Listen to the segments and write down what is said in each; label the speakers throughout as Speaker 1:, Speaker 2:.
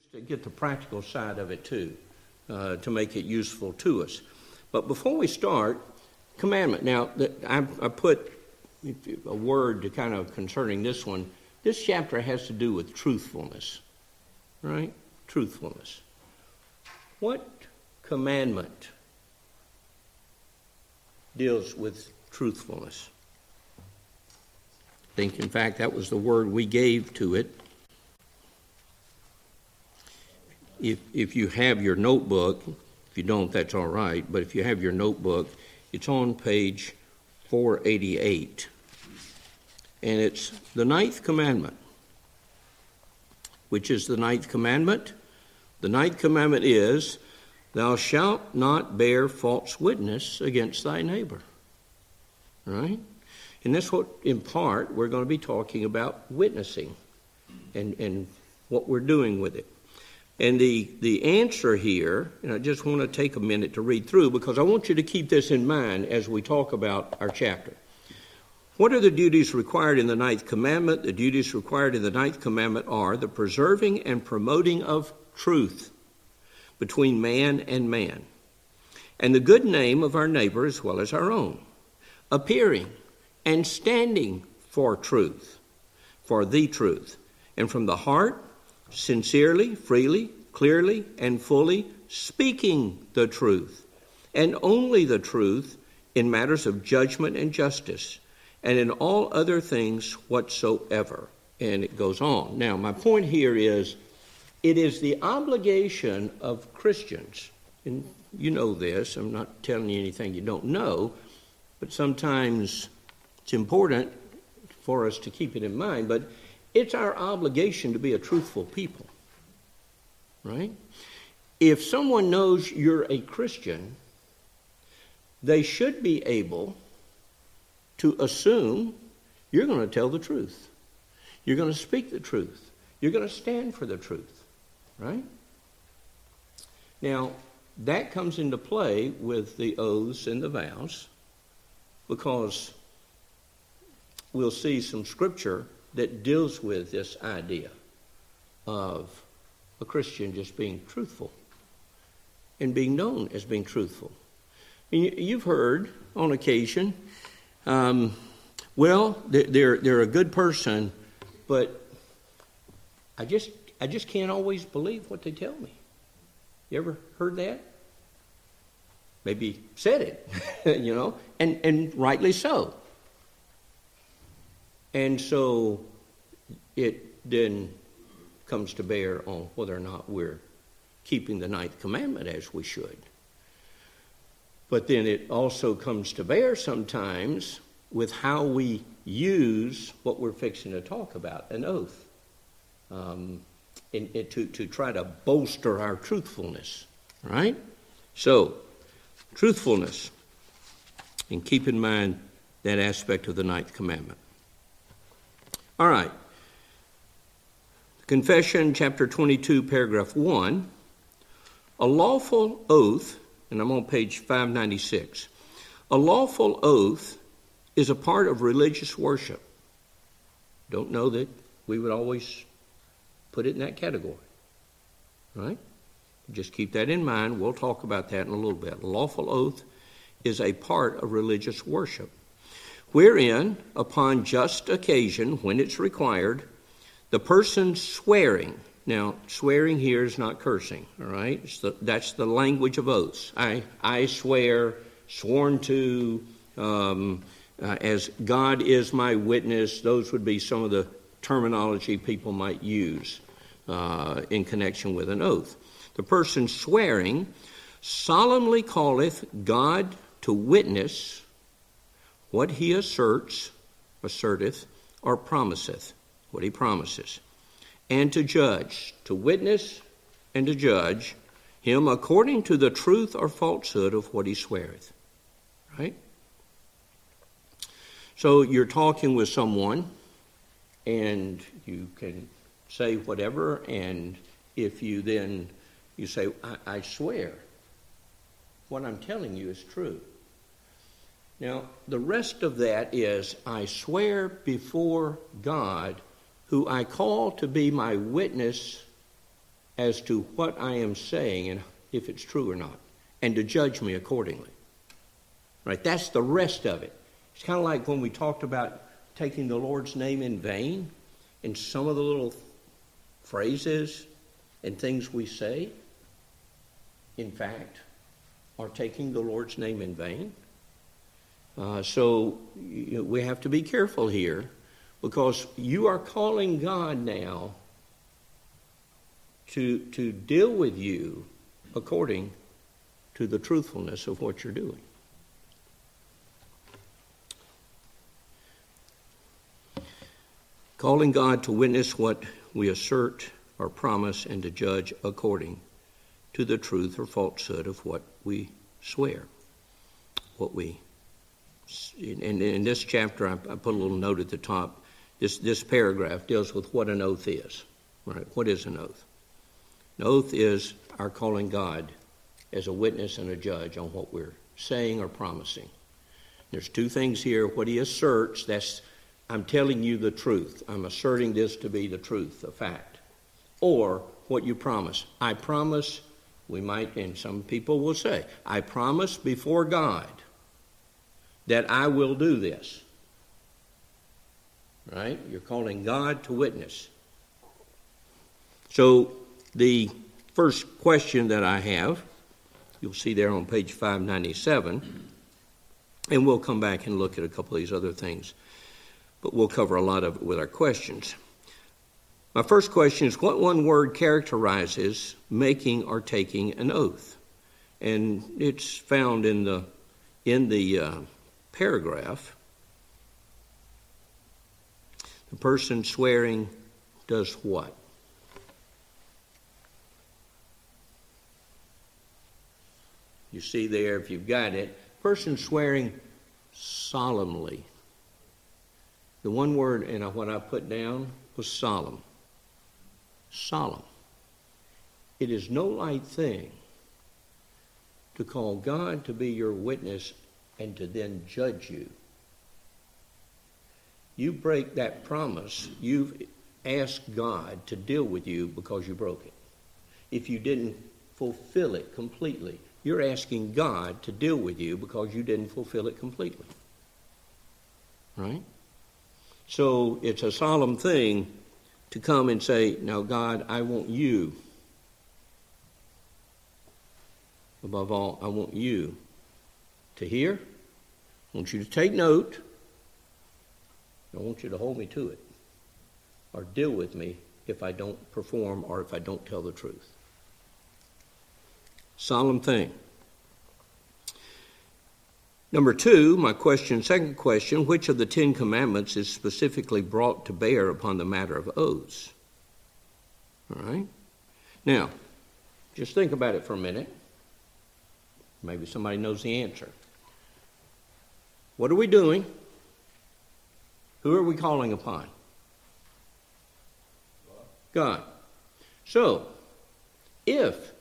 Speaker 1: just to get the practical side of it too, uh, to make it useful to us. But before we start, commandment. Now, I, I put a word to kind of concerning this one. This chapter has to do with truthfulness, right? Truthfulness. What commandment deals with truthfulness? I think, in fact, that was the word we gave to it. If, if you have your notebook, if you don't, that's all right, but if you have your notebook, it's on page 488. And it's the ninth commandment. Which is the ninth commandment? The ninth commandment is, Thou shalt not bear false witness against thy neighbor. Right? And that's what, in part, we're going to be talking about witnessing and, and what we're doing with it. And the, the answer here, and I just want to take a minute to read through because I want you to keep this in mind as we talk about our chapter. What are the duties required in the ninth commandment? The duties required in the ninth commandment are the preserving and promoting of truth between man and man, and the good name of our neighbor as well as our own, appearing and standing for truth, for the truth, and from the heart, sincerely, freely, clearly, and fully speaking the truth, and only the truth in matters of judgment and justice, and in all other things whatsoever. And it goes on. Now, my point here is it is the obligation of Christians, and you know this, I'm not telling you anything you don't know, but sometimes it's important for us to keep it in mind, but it's our obligation to be a truthful people. Right? If someone knows you're a Christian, they should be able to assume you're going to tell the truth. You're going to speak the truth. You're going to stand for the truth. Right? Now, that comes into play with the oaths and the vows because we'll see some scripture that deals with this idea of a Christian just being truthful and being known as being truthful. You've heard on occasion, um, well, they're, they're a good person, but I just, I just can't always believe what they tell me. You ever heard that? Maybe said it, you know, and, and rightly so. And so it then comes to bear on whether or not we're keeping the ninth commandment as we should. But then it also comes to bear sometimes with how we use what we're fixing to talk about an oath um, in, in, to, to try to bolster our truthfulness, right? So, truthfulness, and keep in mind that aspect of the ninth commandment. All right. Confession, chapter 22, paragraph 1. A lawful oath, and I'm on page 596. A lawful oath is a part of religious worship. Don't know that we would always put it in that category. Right? Just keep that in mind. We'll talk about that in a little bit. A lawful oath is a part of religious worship wherein, upon just occasion, when it's required, the person swearing, now, swearing here is not cursing, all right? The, that's the language of oaths. I, I swear, sworn to, um, uh, as God is my witness, those would be some of the terminology people might use uh, in connection with an oath. The person swearing solemnly calleth God to witness what he asserts, asserteth, or promiseth, what he promises, and to judge, to witness and to judge him according to the truth or falsehood of what he sweareth. Right? So you're talking with someone, and you can say whatever, and if you then you say, I, I swear, what I'm telling you is true. Now, the rest of that is I swear before God, who I call to be my witness as to what I am saying and if it's true or not, and to judge me accordingly. Right? That's the rest of it. It's kind of like when we talked about taking the Lord's name in vain, and some of the little phrases and things we say, in fact, are taking the Lord's name in vain. Uh, so you know, we have to be careful here because you are calling God now to, to deal with you according to the truthfulness of what you're doing. Calling God to witness what we assert or promise and to judge according to the truth or falsehood of what we swear, what we in, in this chapter, I, I, put a little note at the top. This, this paragraph deals with what an oath is. Right? What is an oath? An oath is our calling God as a witness and a judge on what we're saying or promising. There's two things here. What he asserts, that's I'm telling you the truth. I'm asserting this to be the truth, the fact. Or what you promise. I promise, we might, and some people will say, I promise before God that I will do this. Right? You're calling God to witness. So, the first question that I have, you'll see there on page 597, and we'll come back and look at a couple of these other things, but we'll cover a lot of it with our questions. My first question is what one word characterizes making or taking an oath? And it's found in the in the uh, paragraph, the person swearing does what? You see there, if you've got it, person swearing solemnly. The one word, and what I put down was solemn. Solemn. It is no light thing to call God to be your witness and to then judge you. You break that promise, you've asked God to deal with you because you broke it. If you didn't fulfill it completely, you're asking God to deal with you because you didn't fulfill it completely. Right? So it's a solemn thing to come and say, Now, God, I want you. Above all, I want you to hear. I want you to take note. I want you to hold me to it or deal with me if I don't perform or if I don't tell the truth. Solemn thing. Number two, my question, second question, which of the Ten Commandments is specifically brought to bear upon the matter of oaths? All right? Now, just think about it for a minute. Maybe somebody knows the answer. What are we doing? Who are we calling upon? God. So, if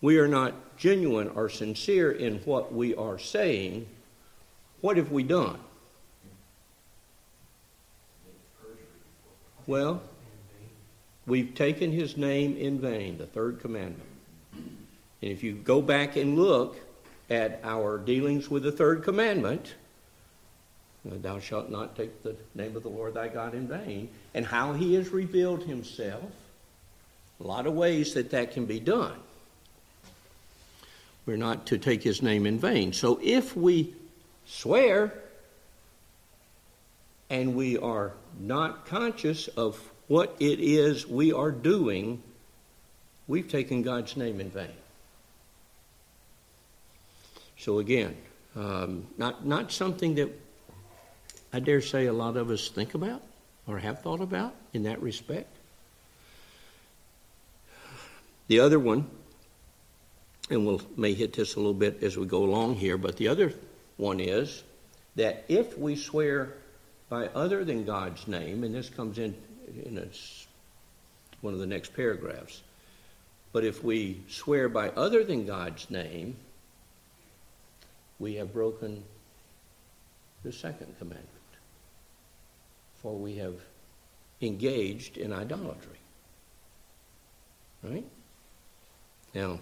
Speaker 1: we are not genuine or sincere in what we are saying, what have we done? Well, we've taken his name in vain, the third commandment. And if you go back and look, at our dealings with the third commandment, thou shalt not take the name of the Lord thy God in vain, and how he has revealed himself, a lot of ways that that can be done. We're not to take his name in vain. So if we swear and we are not conscious of what it is we are doing, we've taken God's name in vain. So again, um, not not something that I dare say a lot of us think about or have thought about in that respect. The other one, and we'll may hit this a little bit as we go along here, but the other one is that if we swear by other than God's name, and this comes in in one of the next paragraphs, but if we swear by other than God's name, we have broken the second commandment, for we have engaged in idolatry. Right? Now,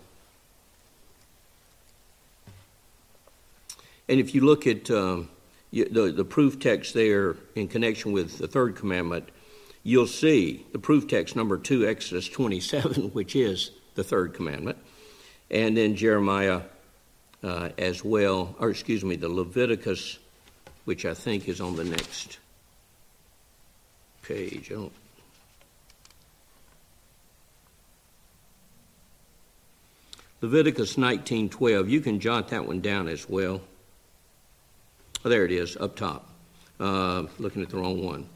Speaker 1: and if you look at um, the, the proof text there in connection with the third commandment, you'll see the proof text number two, Exodus 27, which is the third commandment, and then Jeremiah uh, as well, or excuse me, the Leviticus, which I think is on the next page. I don't Leviticus 19:12. You can jot that one down as well. Oh, there it is, up top. Uh, looking at the wrong one.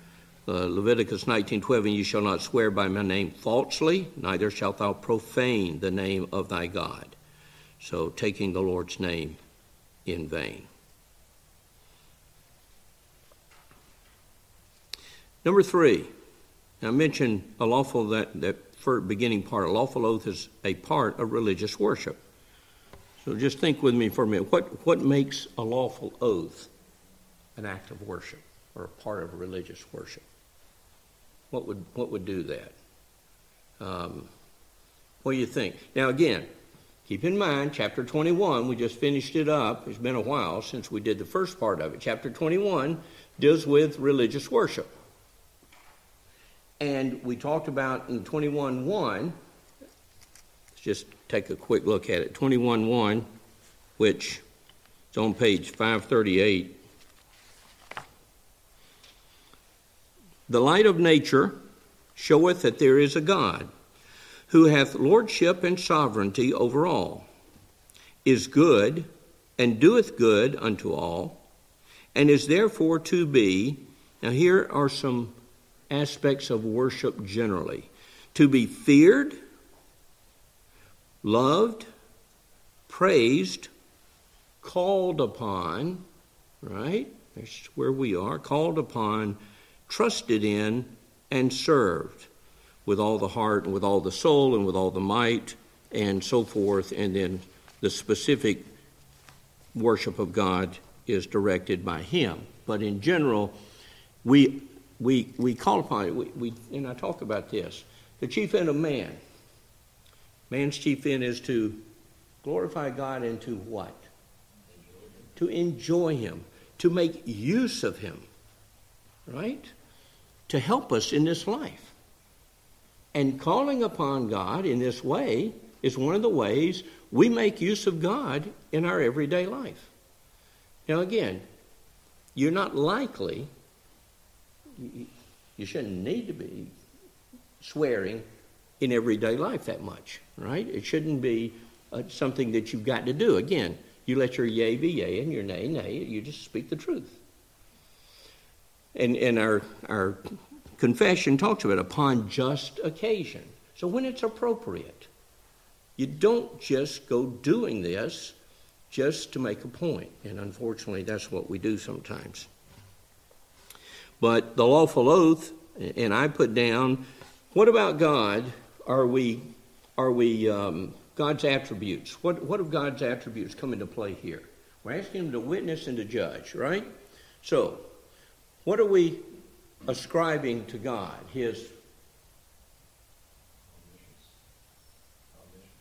Speaker 1: Uh, Leviticus 19:12. And you shall not swear by my name falsely, neither shalt thou profane the name of thy God. So taking the Lord's name in vain. Number three. I mentioned a lawful that that beginning part. A lawful oath is a part of religious worship. So just think with me for a minute. What, what makes a lawful oath an act of worship or a part of religious worship? What would, what would do that? Um, what do you think? Now, again, keep in mind, chapter 21, we just finished it up. It's been a while since we did the first part of it. Chapter 21 deals with religious worship. And we talked about in 21.1, let's just take a quick look at it. 21.1, which is on page 538. The light of nature showeth that there is a God, who hath lordship and sovereignty over all, is good, and doeth good unto all, and is therefore to be. Now, here are some aspects of worship generally to be feared, loved, praised, called upon, right? That's where we are, called upon, trusted in, and served with all the heart and with all the soul and with all the might and so forth. And then the specific worship of God is directed by Him. But in general, we we, we call upon it, we, we, and I talk about this. The chief end of man, man's chief end is to glorify God and to what? To enjoy Him, to make use of Him, right? To help us in this life. And calling upon God in this way is one of the ways we make use of God in our everyday life. Now, again, you're not likely you, shouldn't need to be swearing in everyday life that much, right? It shouldn't be uh, something that you've got to do. Again, you let your yea be yea and your nay nay. You just speak the truth. And, and our, our confession talks about upon just occasion. So when it's appropriate, you don't just go doing this just to make a point. And unfortunately, that's what we do sometimes. But the lawful oath, and I put down, what about God? Are we, are we um, God's attributes? What, what of God's attributes come into play here? We're asking Him to witness and to judge, right? So, what are we ascribing to God? His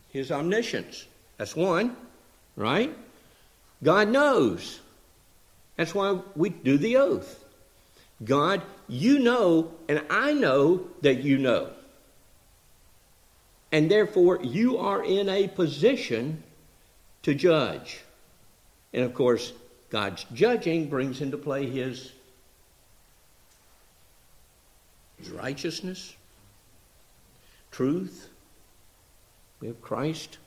Speaker 1: His omniscience. That's one, right? God knows. That's why we do the oath. God, you know, and I know that you know. And therefore, you are in a position to judge. And of course, God's judging brings into play his, his righteousness, truth. We have Christ.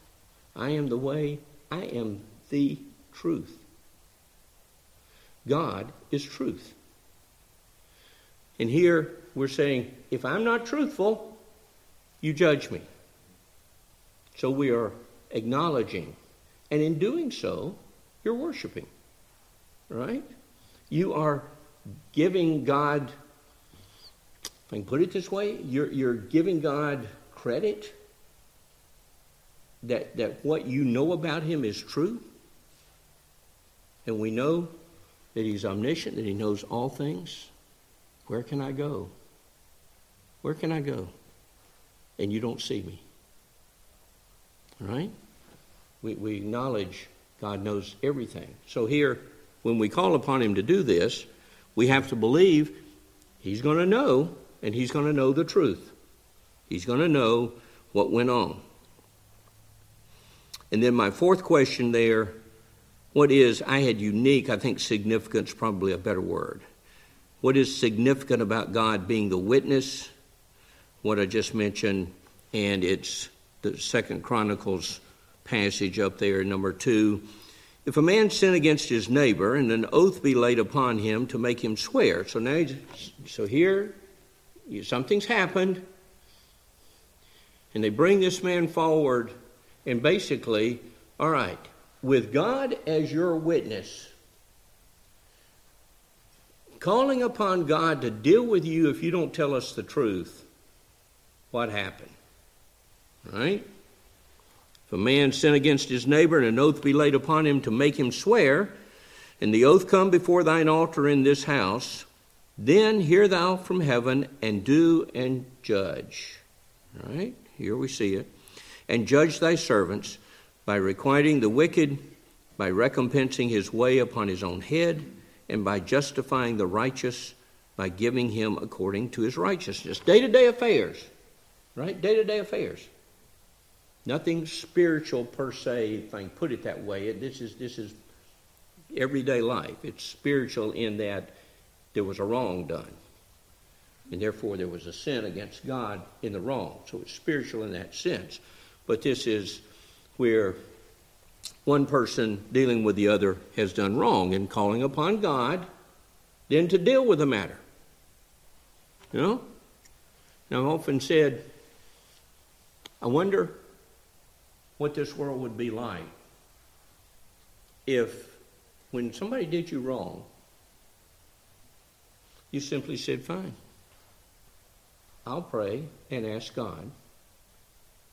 Speaker 1: I am the way, I am the truth. God is truth. And here we're saying, if I'm not truthful, you judge me. So we are acknowledging. And in doing so, you're worshiping. Right? You are giving God, if I can put it this way, you're, you're giving God credit that, that what you know about Him is true. And we know that He's omniscient, that He knows all things. Where can I go? Where can I go? And you don't see me. Right? We, we acknowledge God knows everything. So here, when we call upon Him to do this, we have to believe He's going to know, and He's going to know the truth. He's going to know what went on. And then my fourth question there what is, I had unique, I think significance probably a better word. What is significant about God being the witness? What I just mentioned, and it's the Second Chronicles passage up there, number two. If a man sin against his neighbor, and an oath be laid upon him to make him swear. So now, so here, something's happened, and they bring this man forward, and basically, all right, with God as your witness, calling upon God to deal with you if you don't tell us the truth, what happened? Right? If a man sin against his neighbor and an oath be laid upon him to make him swear, and the oath come before thine altar in this house, then hear thou from heaven and do and judge. All right? Here we see it. And judge thy servants by requiting the wicked, by recompensing his way upon his own head, and by justifying the righteous by giving him according to his righteousness. Day to day affairs, right? Day to day affairs. Nothing spiritual per se, if I can put it that way. This is, this is everyday life. It's spiritual in that there was a wrong done. And therefore, there was a sin against God in the wrong. So it's spiritual in that sense. But this is where one person dealing with the other has done wrong and calling upon God then to deal with the matter. You know? Now, I've often said, I wonder what this world would be like if, when somebody did you wrong, you simply said, Fine, I'll pray and ask God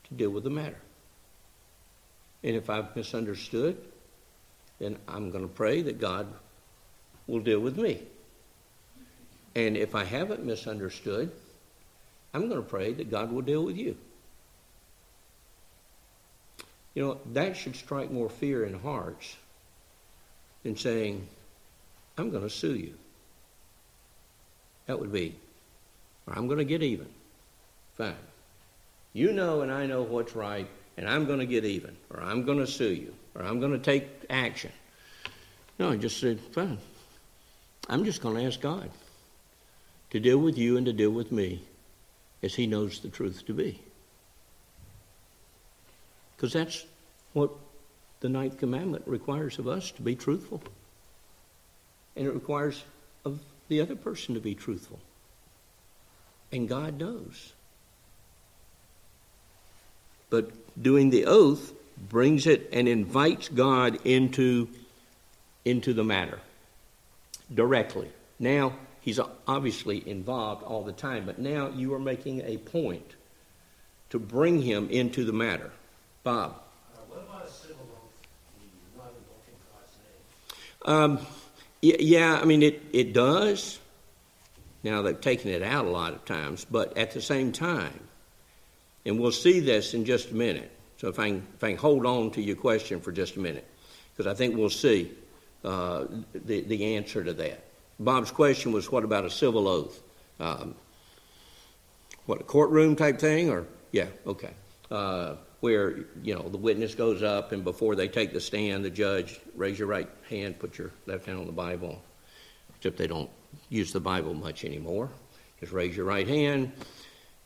Speaker 1: to deal with the matter. And if I've misunderstood, then I'm going to pray that God will deal with me. And if I haven't misunderstood, I'm going to pray that God will deal with you. You know, that should strike more fear in hearts than saying, I'm going to sue you. That would be, or I'm going to get even. Fine. You know and I know what's right, and I'm going to get even, or I'm going to sue you, or I'm going to take action. No, I just said, fine. I'm just going to ask God to deal with you and to deal with me as He knows the truth to be. Because that's what the ninth commandment requires of us to be truthful. And it requires of the other person to be truthful. And God knows. But doing the oath brings it and invites God into, into the matter directly. Now, he's obviously involved all the time, but now you are making a point to bring him into the matter. Bob. Um, yeah, I mean, it, it does. Now, they've taken it out a lot of times, but at the same time, and we'll see this in just a minute. So if I can, if I can hold on to your question for just a minute, because I think we'll see uh, the, the answer to that. Bob's question was, what about a civil oath? Um, what, a courtroom type thing? Or, yeah, okay. Uh, where, you know, the witness goes up and before they take the stand, the judge, raise your right hand, put your left hand on the Bible. Except they don't use the Bible much anymore. Just raise your right hand,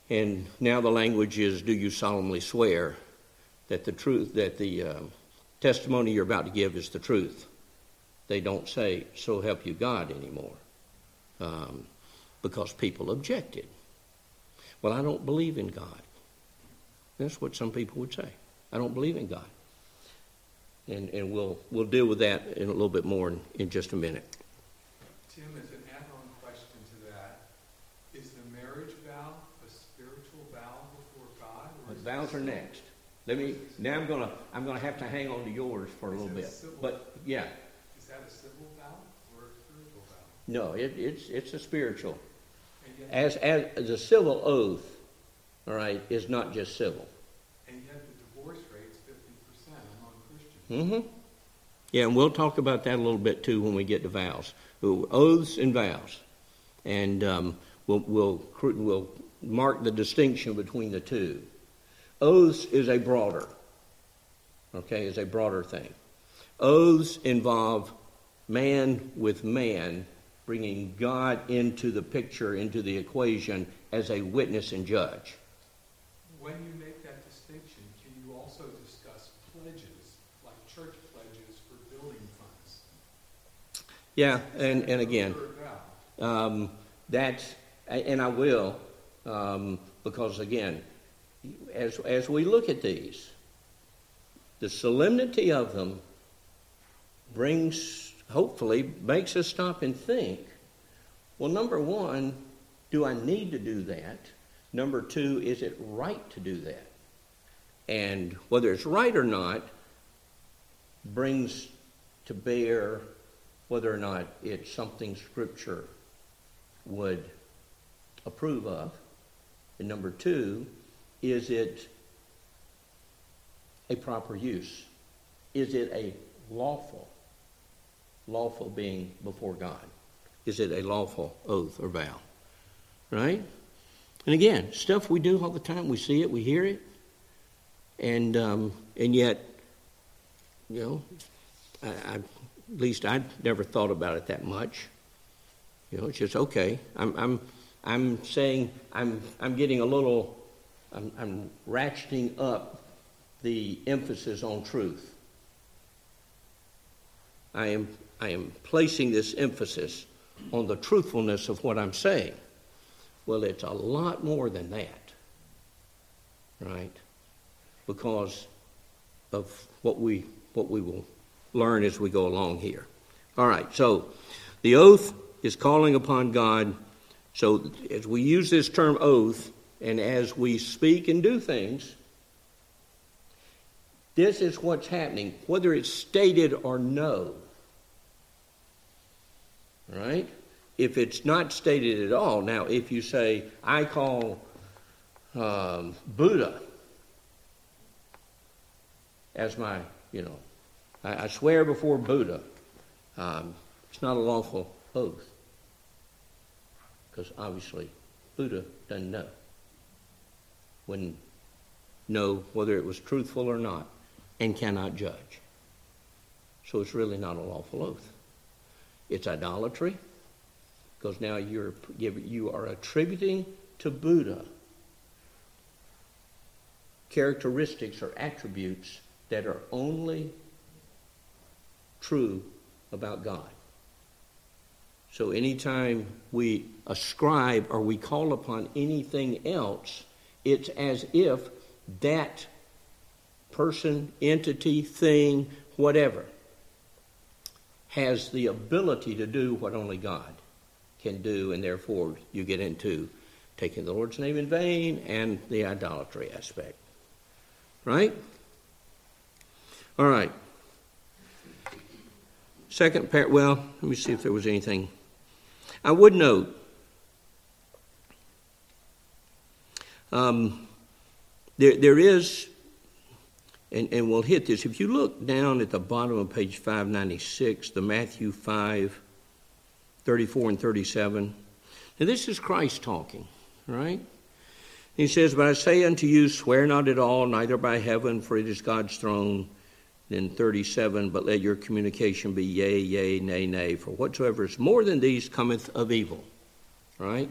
Speaker 1: and now the language is, do you solemnly swear that the truth, that the uh, testimony you're about to give is the truth? They don't say, so help you God anymore, um, because people objected. Well, I don't believe in God. That's what some people would say. I don't believe in God. And, and we'll, we'll deal with that in a little bit more in, in just a minute.
Speaker 2: Tim, as an add-on question to that, is the marriage vow
Speaker 1: vows are next. Let me. Now I'm gonna. I'm gonna have to hang on to yours for a little bit. But yeah.
Speaker 2: Is that a civil vow or a spiritual vow?
Speaker 1: No, it, it's it's a spiritual. As as the civil oath, all right, is not just civil.
Speaker 2: And yet the divorce rate's been
Speaker 1: Mm-hmm. Yeah, and we'll talk about that a little bit too when we get to vows, oaths and vows, and um, we'll, we'll we'll mark the distinction between the two. Oaths is a broader, okay, is a broader thing. Oaths involve man with man bringing God into the picture, into the equation as a witness and judge.
Speaker 2: When you make that distinction, can you also discuss pledges, like church pledges for building funds?
Speaker 1: Yeah, and, and again, um, that's, and I will, um, because again, as, as we look at these, the solemnity of them brings hopefully makes us stop and think well, number one, do I need to do that? Number two, is it right to do that? And whether it's right or not brings to bear whether or not it's something Scripture would approve of. And number two, is it a proper use? Is it a lawful lawful being before God? Is it a lawful oath or vow? Right? And again, stuff we do all the time. We see it, we hear it, and um, and yet, you know, I, I, at least I never thought about it that much. You know, it's just okay. I'm I'm I'm saying I'm I'm getting a little. I'm, I'm ratcheting up the emphasis on truth. I am I am placing this emphasis on the truthfulness of what I'm saying. Well, it's a lot more than that, right? Because of what we what we will learn as we go along here. All right, so the oath is calling upon God. So as we use this term oath, and as we speak and do things, this is what's happening, whether it's stated or no right? If it's not stated at all, now if you say, I call um, Buddha as my, you know, I, I swear before Buddha, um, it's not a lawful oath. Because obviously, Buddha doesn't know. Wouldn't know whether it was truthful or not, and cannot judge. So it's really not a lawful oath. It's idolatry because now you're you are attributing to Buddha characteristics or attributes that are only true about God. So anytime we ascribe or we call upon anything else, it's as if that person, entity, thing, whatever has the ability to do what only God can do, and therefore you get into taking the Lord's name in vain and the idolatry aspect. Right? All right. Second part, well, let me see if there was anything. I would note um, there, there is and, and we'll hit this. If you look down at the bottom of page 596, the Matthew 5, 34 and 37, now this is Christ talking, right? He says, But I say unto you, swear not at all, neither by heaven, for it is God's throne. Then 37, but let your communication be yea, yea, nay, nay, for whatsoever is more than these cometh of evil. Right?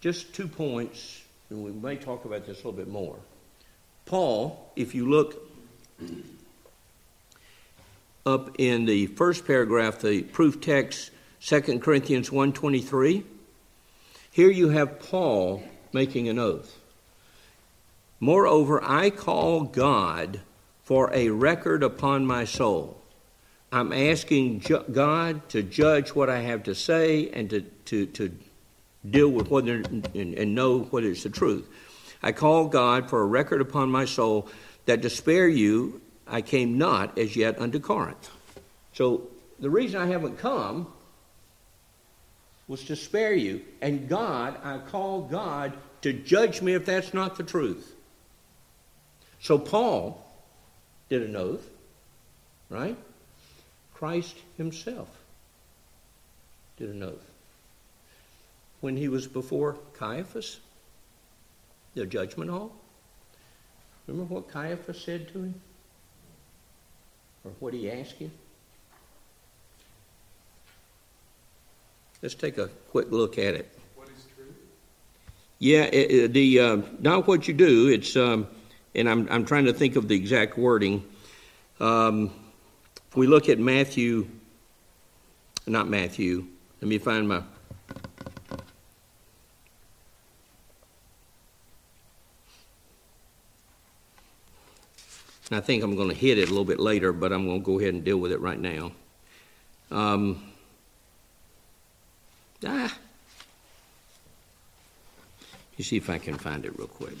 Speaker 1: Just two points, and we may talk about this a little bit more. Paul, if you look up in the first paragraph, the proof text, 2 Corinthians 1.23, here you have Paul making an oath. Moreover, I call God for a record upon my soul. I'm asking ju- God to judge what I have to say and to, to, to deal with whether and, and know whether it's the truth. I call God for a record upon my soul that to spare you I came not as yet unto Corinth. So the reason I haven't come was to spare you. And God, I call God to judge me if that's not the truth. So Paul did an oath. right? Christ himself did an oath. When he was before Caiaphas, the judgment hall, remember what Caiaphas said to him? Or what he asked him? Let's take a quick look at it.
Speaker 2: What is true?
Speaker 1: Yeah, it, it, the uh, not what you do. It's um, and I'm I'm trying to think of the exact wording. Um, if we look at Matthew, not Matthew. Let me find my. I think I'm going to hit it a little bit later, but I'm going to go ahead and deal with it right now. Um, Ah. You see if I can find it real quick.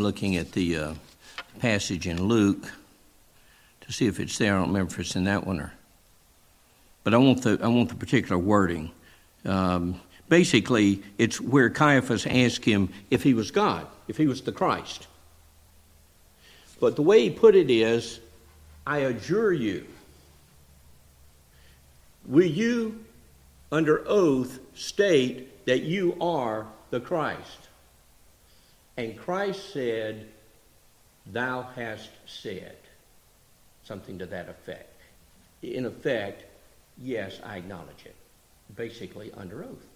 Speaker 1: Looking at the uh, passage in Luke to see if it's there. I don't remember if it's in that one or. But I want the I want the particular wording. Um, basically, it's where Caiaphas asked him if he was God, if he was the Christ. But the way he put it is, I adjure you. Will you, under oath, state that you are the Christ? And Christ said, Thou hast said. Something to that effect. In effect, yes, I acknowledge it. Basically, under oath.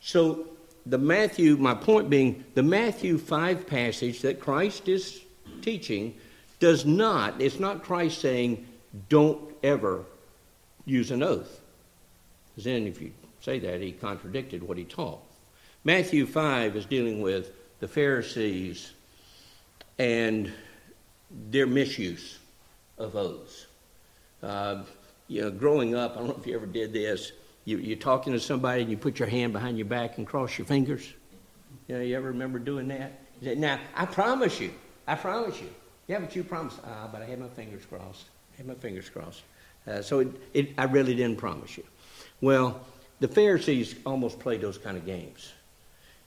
Speaker 1: So, the Matthew, my point being, the Matthew 5 passage that Christ is teaching does not, it's not Christ saying, don't ever use an oath. Because then, if you say that, he contradicted what he taught. Matthew 5 is dealing with the Pharisees and their misuse of oaths. Uh, you know, growing up, I don't know if you ever did this. You, you're talking to somebody and you put your hand behind your back and cross your fingers. You know, you ever remember doing that? Now, I promise you, I promise you. Yeah, but you promised. Ah, but I had my fingers crossed. I had my fingers crossed. Uh, so it, it, I really didn't promise you. Well, the Pharisees almost played those kind of games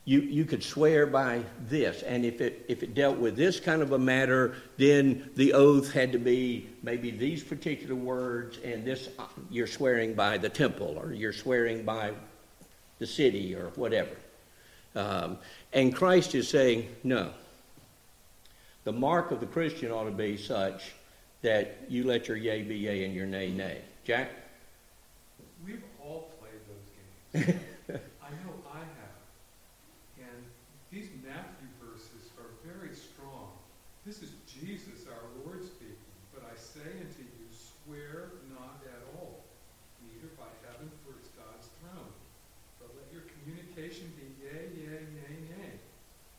Speaker 1: you, you could swear by this. And if it, if it dealt with this kind of a matter, then the oath had to be maybe these particular words, and this you're swearing by the temple, or you're swearing by the city, or whatever. Um, and Christ is saying, no. The mark of the Christian ought to be such that you let your yea be yea and your nay nay. Jack?
Speaker 2: We've all played those games. This is Jesus our Lord speaking. But I say unto you, swear not at all, neither by heaven, for it's God's throne. But let your communication be yea, yea, nay, nay.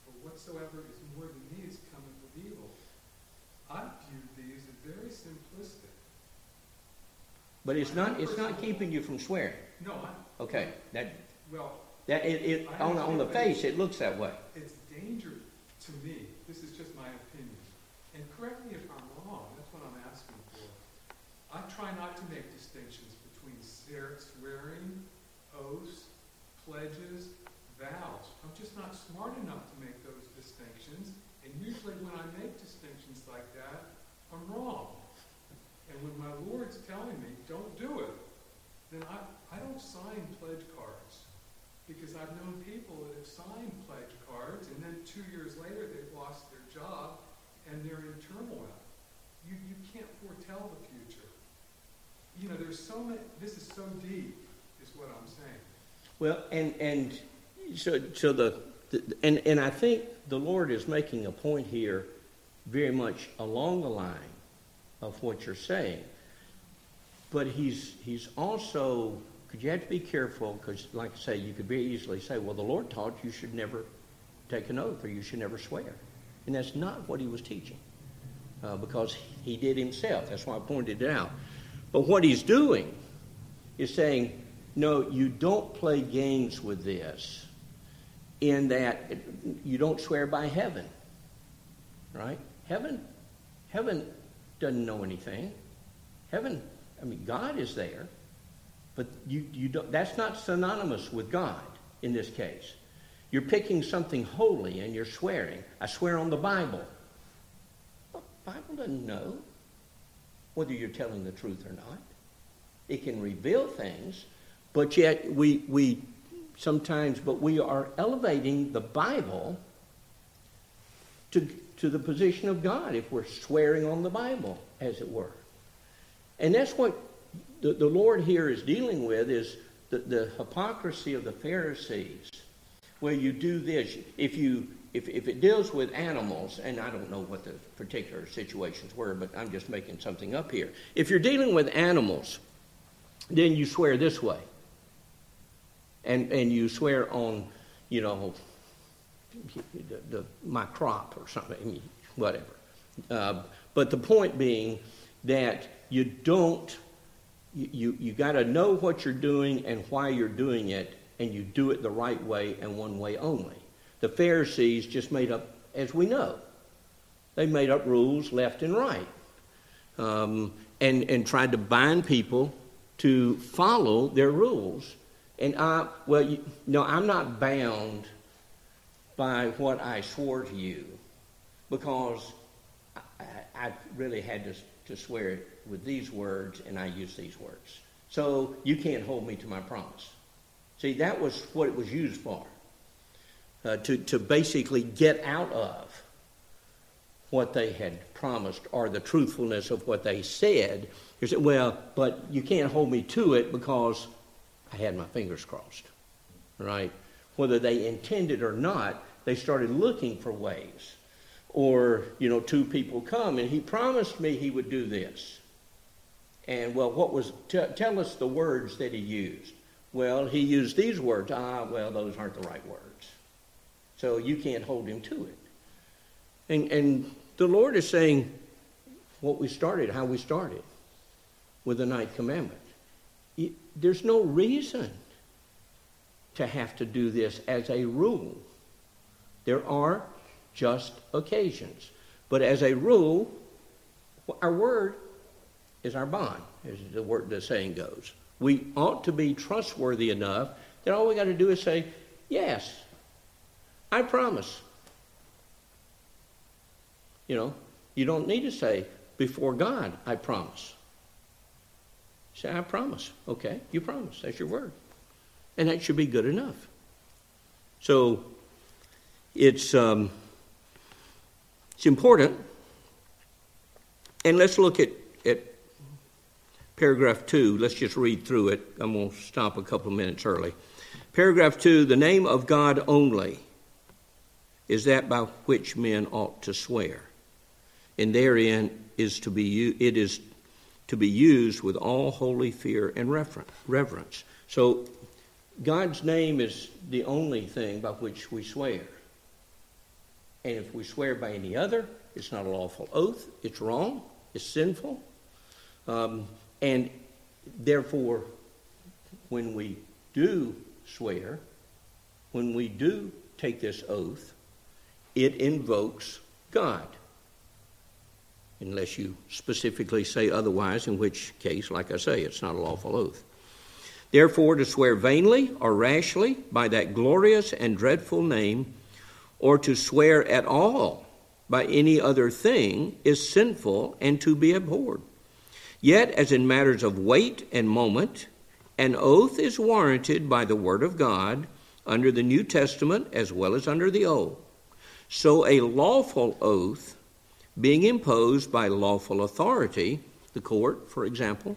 Speaker 2: For whatsoever is more than these cometh of evil. I view these as very simplistic.
Speaker 1: But it's not it's not keeping you from swearing.
Speaker 2: No, I,
Speaker 1: Okay. That
Speaker 2: well
Speaker 1: that it, it on on the face it looks that way.
Speaker 2: It's danger to me. This is just my opinion and correct me if I'm wrong, that's what I'm asking for. I try not to make distinctions between swearing, oaths, pledges, vows. I'm just not smart enough to make those distinctions. And usually when I make distinctions like that, I'm wrong. And when my Lord's telling me, don't do it, then I, I don't sign pledge cards. Because I've known people that have signed pledge cards, and then two years later they've lost their job and they're in turmoil. You, you can't foretell the future. You know, there's so many, this is so deep, is what I'm saying.
Speaker 1: Well, and, and so, so the, the and, and I think the Lord is making a point here very much along the line of what you're saying. But he's, he's also, because you have to be careful, because like I say, you could very easily say, well, the Lord taught you should never take an oath or you should never swear. And that's not what he was teaching uh, because he did himself. That's why I pointed it out. But what he's doing is saying, no, you don't play games with this. in that you don't swear by heaven, right? Heaven, heaven doesn't know anything. Heaven, I mean, God is there, but you, you don't, that's not synonymous with God in this case. You're picking something holy and you're swearing. I swear on the Bible. The Bible doesn't know whether you're telling the truth or not. It can reveal things, but yet we, we sometimes, but we are elevating the Bible to, to the position of God if we're swearing on the Bible, as it were. And that's what the, the Lord here is dealing with is the, the hypocrisy of the Pharisees, where you do this. If you if, if it deals with animals, and I don't know what the particular situations were, but I'm just making something up here. If you're dealing with animals, then you swear this way. And, and you swear on, you know, the, the, my crop or something, whatever. Uh, but the point being that you don't, you, you, got to know what you're doing and why you're doing it, and you do it the right way and one way only. The Pharisees just made up, as we know, they made up rules left and right um, and, and tried to bind people to follow their rules. And I, well, you, no, I'm not bound by what I swore to you because I, really had to, to swear it with these words and I use these words. So you can't hold me to my promise. See, that was what it was used for uh, to, to basically get out of what they had promised or the truthfulness of what they said. You said, well, but you can't hold me to it because I had my fingers crossed, right? Whether they intended or not, they started looking for ways. Or, you know, two people come and he promised me he would do this. And, well, what was, t- tell us the words that he used. Well, he used these words. Ah, well, those aren't the right words. So you can't hold him to it. And, and the Lord is saying what we started, how we started with the ninth commandment. There's no reason to have to do this as a rule. There are just occasions. But as a rule, our word is our bond, as the word the saying goes. We ought to be trustworthy enough that all we got to do is say, yes, I promise. You know, you don't need to say, before God, I promise. Say, I promise. Okay, you promise. That's your word. And that should be good enough. So, it's, um, it's important. And let's look at, at paragraph two. Let's just read through it. I'm going to stop a couple of minutes early. Paragraph two the name of God only is that by which men ought to swear. And therein is to be it is to be used with all holy fear and reverence. So God's name is the only thing by which we swear. And if we swear by any other, it's not a lawful oath, it's wrong, it's sinful. Um, and therefore, when we do swear, when we do take this oath, it invokes God. Unless you specifically say otherwise, in which case, like I say, it's not a lawful oath. Therefore, to swear vainly or rashly by that glorious and dreadful name, or to swear at all by any other thing, is sinful and to be abhorred. Yet, as in matters of weight and moment, an oath is warranted by the Word of God under the New Testament as well as under the Old. So a lawful oath being imposed by lawful authority, the court, for example,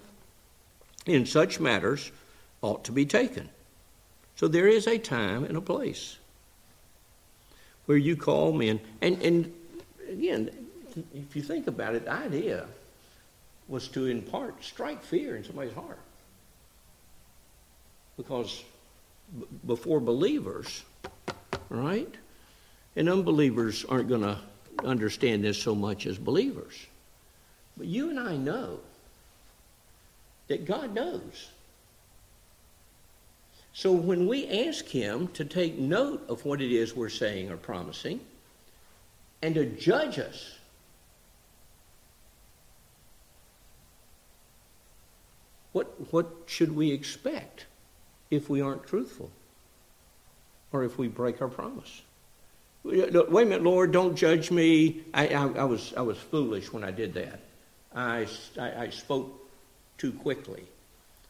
Speaker 1: in such matters ought to be taken. So there is a time and a place where you call men. And, and again, if you think about it, the idea was to impart, strike fear in somebody's heart. Because b- before believers, right? And unbelievers aren't going to understand this so much as believers. But you and I know that God knows. So when we ask Him to take note of what it is we're saying or promising and to judge us, what, what should we expect if we aren't truthful or if we break our promise? Wait a minute, Lord, don't judge me. I, I, I was, I was foolish when I did that. I, I, I spoke too quickly.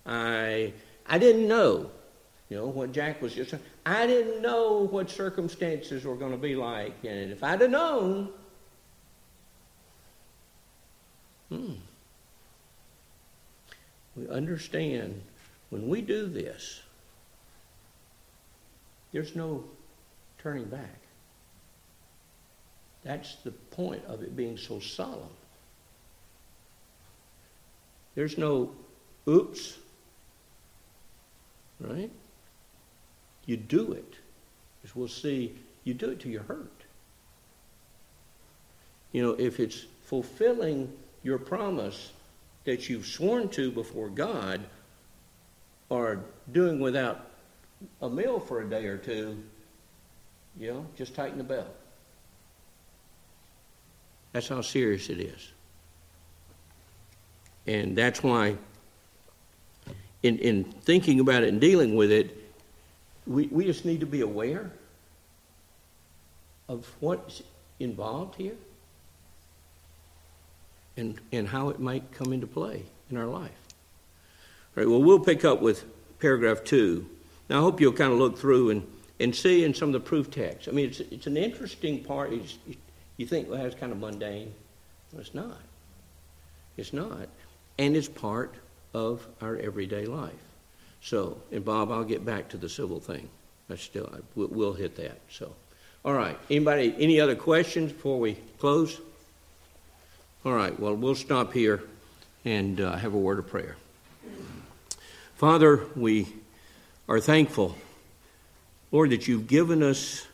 Speaker 1: I, I didn't know. You know, what Jack was just. I didn't know what circumstances were going to be like. And if I'd have known, hmm, we understand when we do this, there's no turning back. That's the point of it being so solemn. There's no oops, right? You do it. As we'll see, you do it till you're hurt. You know, if it's fulfilling your promise that you've sworn to before God, or doing without a meal for a day or two, you know, just tighten the belt. That's how serious it is. And that's why, in, in thinking about it and dealing with it, we, we just need to be aware of what's involved here and, and how it might come into play in our life. All right, well, we'll pick up with paragraph two. Now, I hope you'll kind of look through and, and see in some of the proof texts. I mean, it's, it's an interesting part. It's, you think, well, that's kind of mundane. Well, it's not. It's not. And it's part of our everyday life. So, and Bob, I'll get back to the civil thing. I still, I, we'll hit that. So, all right. Anybody, any other questions before we close? All right. Well, we'll stop here and uh, have a word of prayer. Father, we are thankful, Lord, that you've given us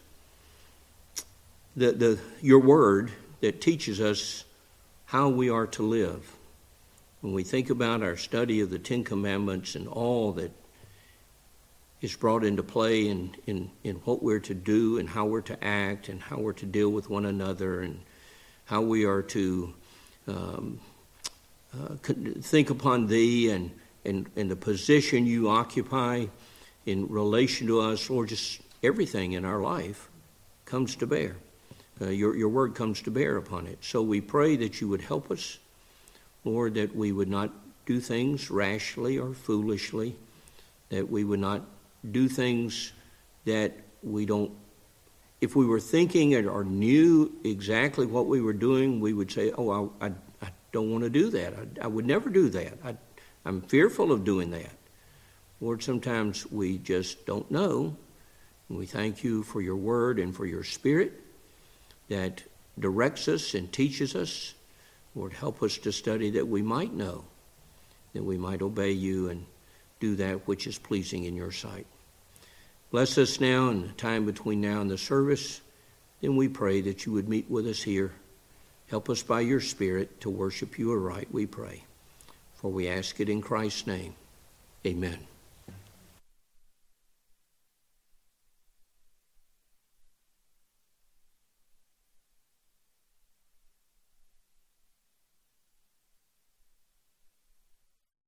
Speaker 1: the, the, your word that teaches us how we are to live. When we think about our study of the Ten Commandments and all that is brought into play in, in, in what we're to do and how we're to act and how we're to deal with one another and how we are to um, uh, think upon Thee and, and, and the position you occupy in relation to us, Lord, just everything in our life comes to bear. Uh, your, your word comes to bear upon it. So we pray that you would help us, Lord, that we would not do things rashly or foolishly, that we would not do things that we don't. If we were thinking or knew exactly what we were doing, we would say, Oh, I, I, I don't want to do that. I, I would never do that. I, I'm fearful of doing that. Lord, sometimes we just don't know. we thank you for your word and for your spirit that directs us and teaches us. Lord, help us to study that we might know, that we might obey you and do that which is pleasing in your sight. Bless us now in the time between now and the service. Then we pray that you would meet with us here. Help us by your Spirit to worship you aright, we pray. For we ask it in Christ's name. Amen.